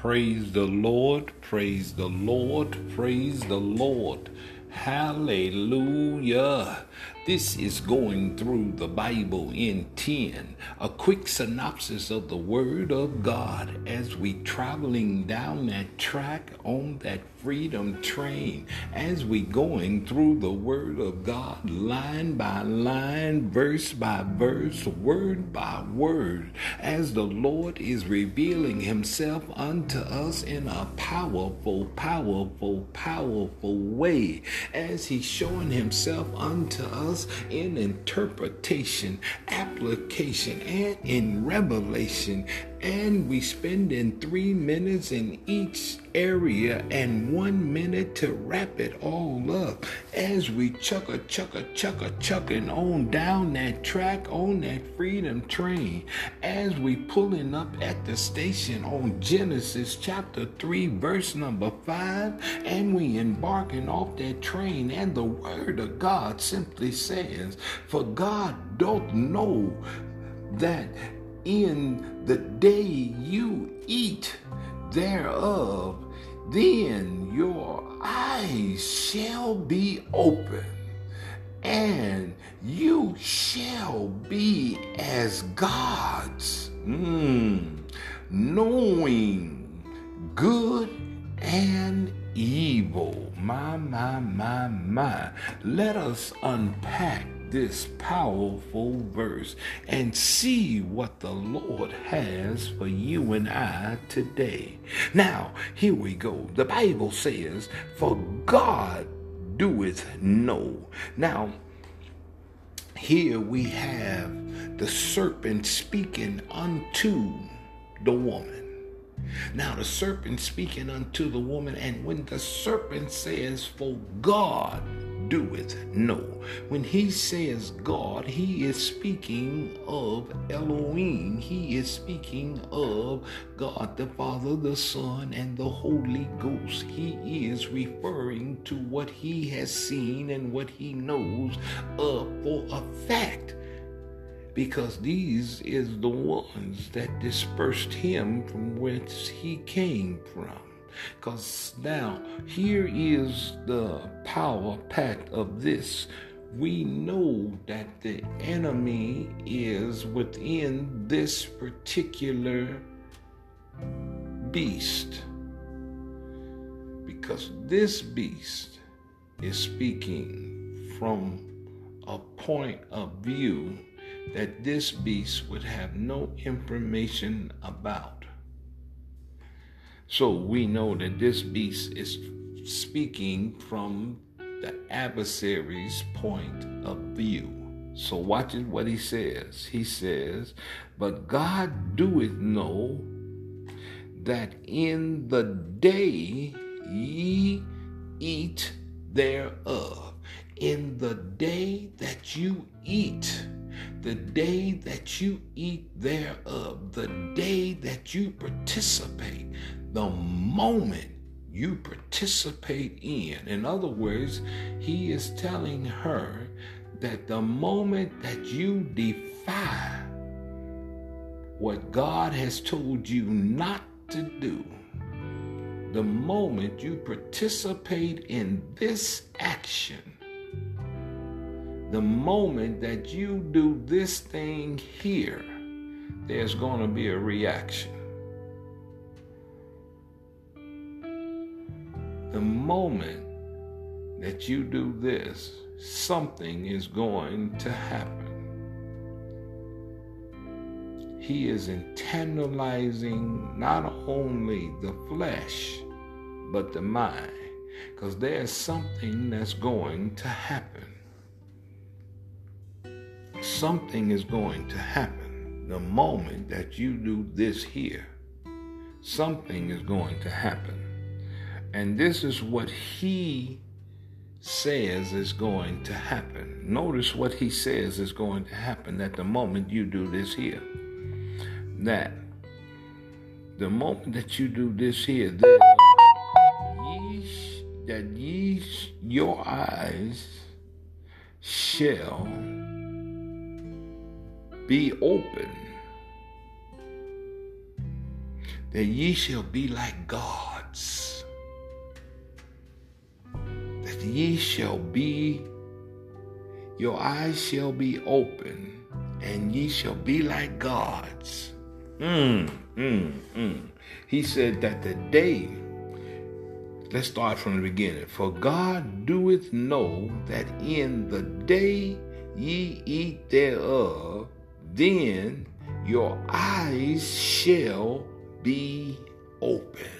Praise the Lord, praise the Lord, praise the Lord. Hallelujah. This is going through the Bible in 10, a quick synopsis of the Word of God as we traveling down that track on that freedom train, as we going through the Word of God line by line, verse by verse, word by word, as the Lord is revealing Himself unto us in a powerful, powerful, powerful way, as He's showing Himself unto us us in interpretation, application, and in revelation and we spend in three minutes in each area and one minute to wrap it all up as we chuck a chuck a chuck a chucking on down that track on that freedom train. As we pulling up at the station on Genesis chapter 3 verse number 5 and we embarking off that train and the word of God simply says for God don't know that in the day you eat thereof, then your eyes shall be open, and you shall be as gods, mm, knowing good and evil. My, my, my, my. Let us unpack this powerful verse and see what the Lord has for you and I today. Now, here we go. The Bible says, For God doeth know. Now, here we have the serpent speaking unto the woman. Now the serpent speaking unto the woman, and when the serpent says, For God doeth know. When he says God, he is speaking of Elohim. He is speaking of God the Father, the Son, and the Holy Ghost. He is referring to what he has seen and what he knows uh, for a fact because these is the ones that dispersed him from whence he came from. Because now, here is the power pack of this. We know that the enemy is within this particular beast. Because this beast is speaking from a point of view that this beast would have no information about. So we know that this beast is speaking from the adversary's point of view. So watch what he says. He says, But God doeth know that in the day ye eat thereof, in the day that you eat, the day that you eat thereof, the day that you participate, the moment you participate in. In other words, he is telling her that the moment that you defy what God has told you not to do, the moment you participate in this action, the moment that you do this thing here, there's going to be a reaction. The moment that you do this, something is going to happen. He is internalizing not only the flesh, but the mind, because there's something that's going to happen. Something is going to happen the moment that you do this here. Something is going to happen. And this is what he says is going to happen. Notice what he says is going to happen at the moment you do this here. That the moment that you do this here, that ye, that ye your eyes shall be open that ye shall be like gods. Ye shall be, your eyes shall be open, and ye shall be like gods. Mm, mm, mm. He said that the day, let's start from the beginning. For God doeth know that in the day ye eat thereof, then your eyes shall be open.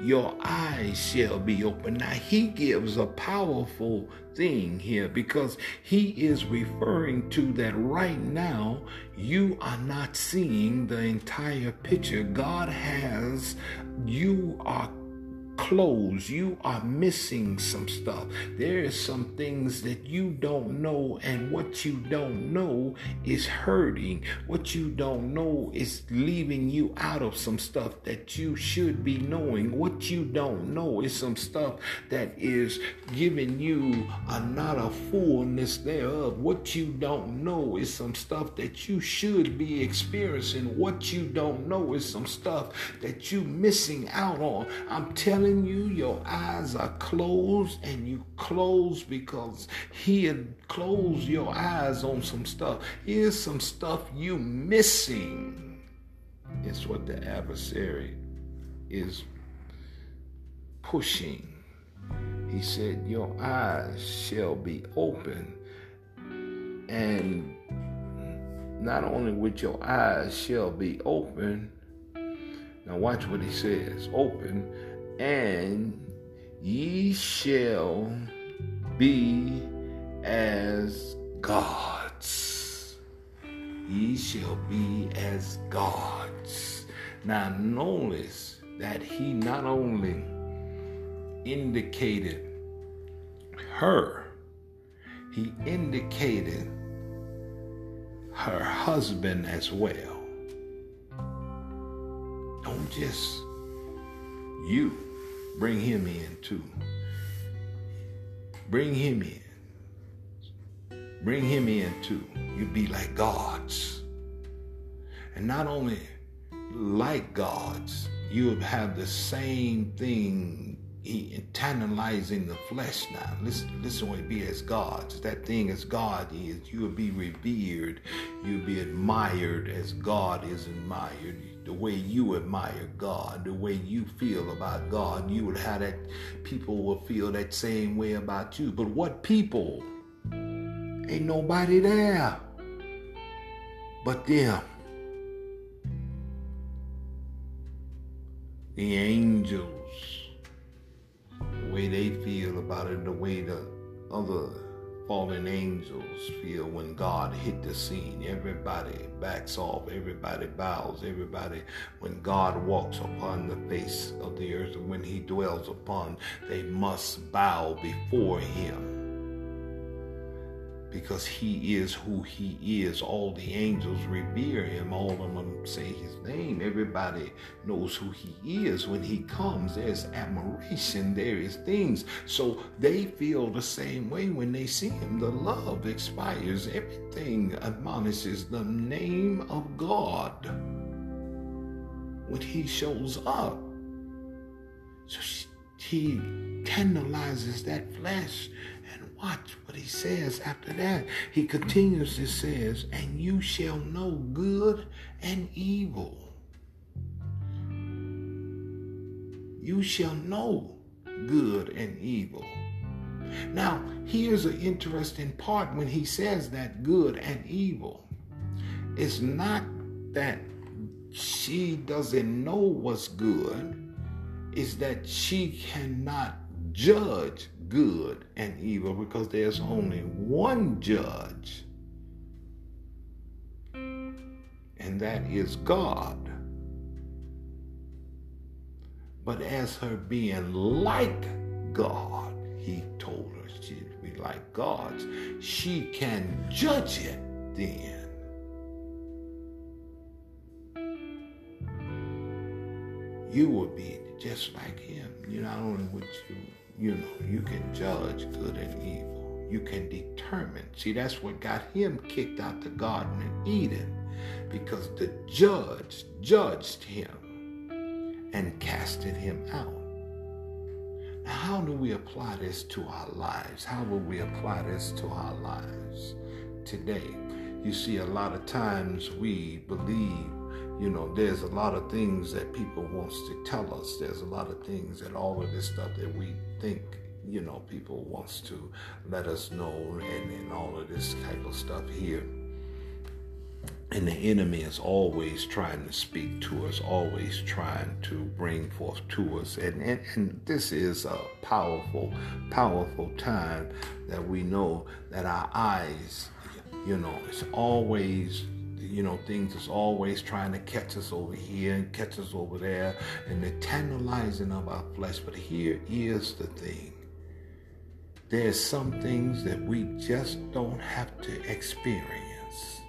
Your eyes shall be open. Now, he gives a powerful thing here because he is referring to that right now you are not seeing the entire picture. God has, you are clothes. You are missing some stuff. There is some things that you don't know, and what you don't know is hurting. What you don't know is leaving you out of some stuff that you should be knowing. What you don't know is some stuff that is giving you a not a fullness thereof. What you don't know is some stuff that you should be experiencing. What you don't know is some stuff that you missing out on. I'm telling telling you, your eyes are closed, and you close because He had closed your eyes on some stuff. Here's some stuff you missing. It's what the adversary is pushing. He said, Your eyes shall be open, and not only with your eyes shall be open. Now, watch what he says open, and ye shall be as gods. Ye shall be as gods. Now, notice that he not only indicated her, he indicated her husband as well. Don't just you Bring him in too. Bring him in. Bring him in too. You be like gods. And not only like gods, you have the same thing internalizing the flesh now. Listen, listen when be as gods. That thing as God is, you will be revered. You'll be admired as God is admired the way you admire God, the way you feel about God, you would have that people will feel that same way about you. But what people? Ain't nobody there but them. The angels, the way they feel about it, the way the other fallen angels feel when God hit the scene. Everybody backs off, everybody bows, everybody, when God walks upon the face of the earth when he dwells upon, they must bow before him because he is who he is. All the angels revere him. All of them say his name. Everybody knows who he is. When he comes, there's admiration, there is things. So they feel the same way when they see him. The love expires. Everything admonishes the name of God when he shows up. So he tendernizes that flesh and Watch he says after that. He continues to says, and you shall know good and evil. You shall know good and evil. Now, here's an interesting part when he says that good and evil. It's not that she doesn't know what's good, it's that she cannot judge good and evil because there's only one judge, and that is God. But as her being like God, he told her she'd be like God's, she can judge it then. You will be just like him. You not only would you you know, you can judge good and evil. You can determine. See, that's what got him kicked out the Garden of Eden because the judge judged him. and casted him out. Now, how do we apply this to our lives? How will we apply this to our lives today? You see, a lot of times we believe, you know, there's a lot of things that people wants to tell us. There's a lot of things that all of this stuff that we think you know, people wants to let us know and, and all of this type of stuff here. And the enemy is always trying to speak to us, always trying to bring forth to us. And, and, and this is a powerful, powerful time that we know that our eyes, you know, it's always you know, things is always trying to catch us over here and catch us over there, and the tantalizing of our flesh. But here is the thing there's some things that we just don't have to experience.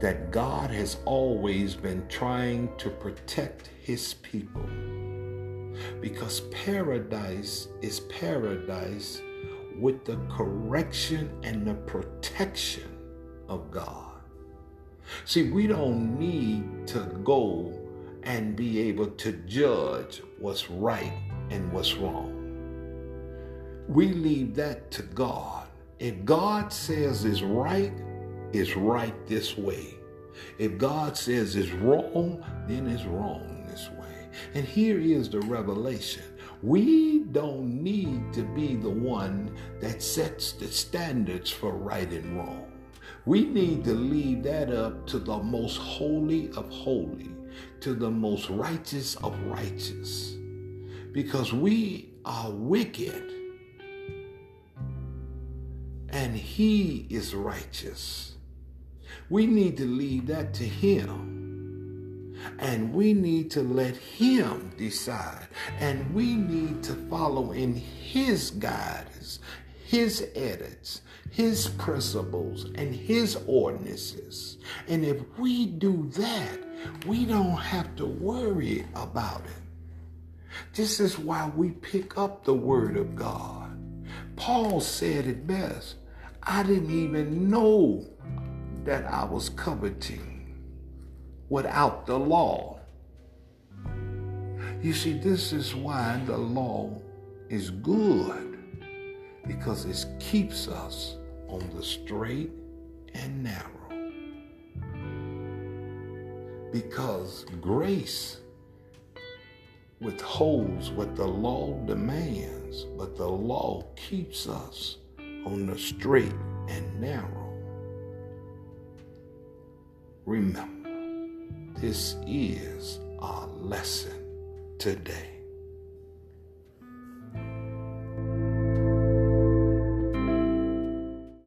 That God has always been trying to protect his people. Because paradise is paradise with the correction and the protection of God. See, we don't need to go and be able to judge what's right and what's wrong we leave that to God. If God says it's right, it's right this way. If God says it's wrong, then it's wrong this way. And here is the revelation. We don't need to be the one that sets the standards for right and wrong. We need to leave that up to the most holy of holy, to the most righteous of righteous. Because we are wicked and he is righteous. We need to leave that to him. And we need to let him decide. And we need to follow in his guidance, his edits, his principles, and his ordinances. And if we do that, we don't have to worry about it. This is why we pick up the word of God. Paul said it best. I didn't even know that I was coveting without the law. You see, this is why the law is good because it keeps us on the straight and narrow. Because grace withholds what the law demands, but the law keeps us on the straight and narrow. Remember, this is our lesson today.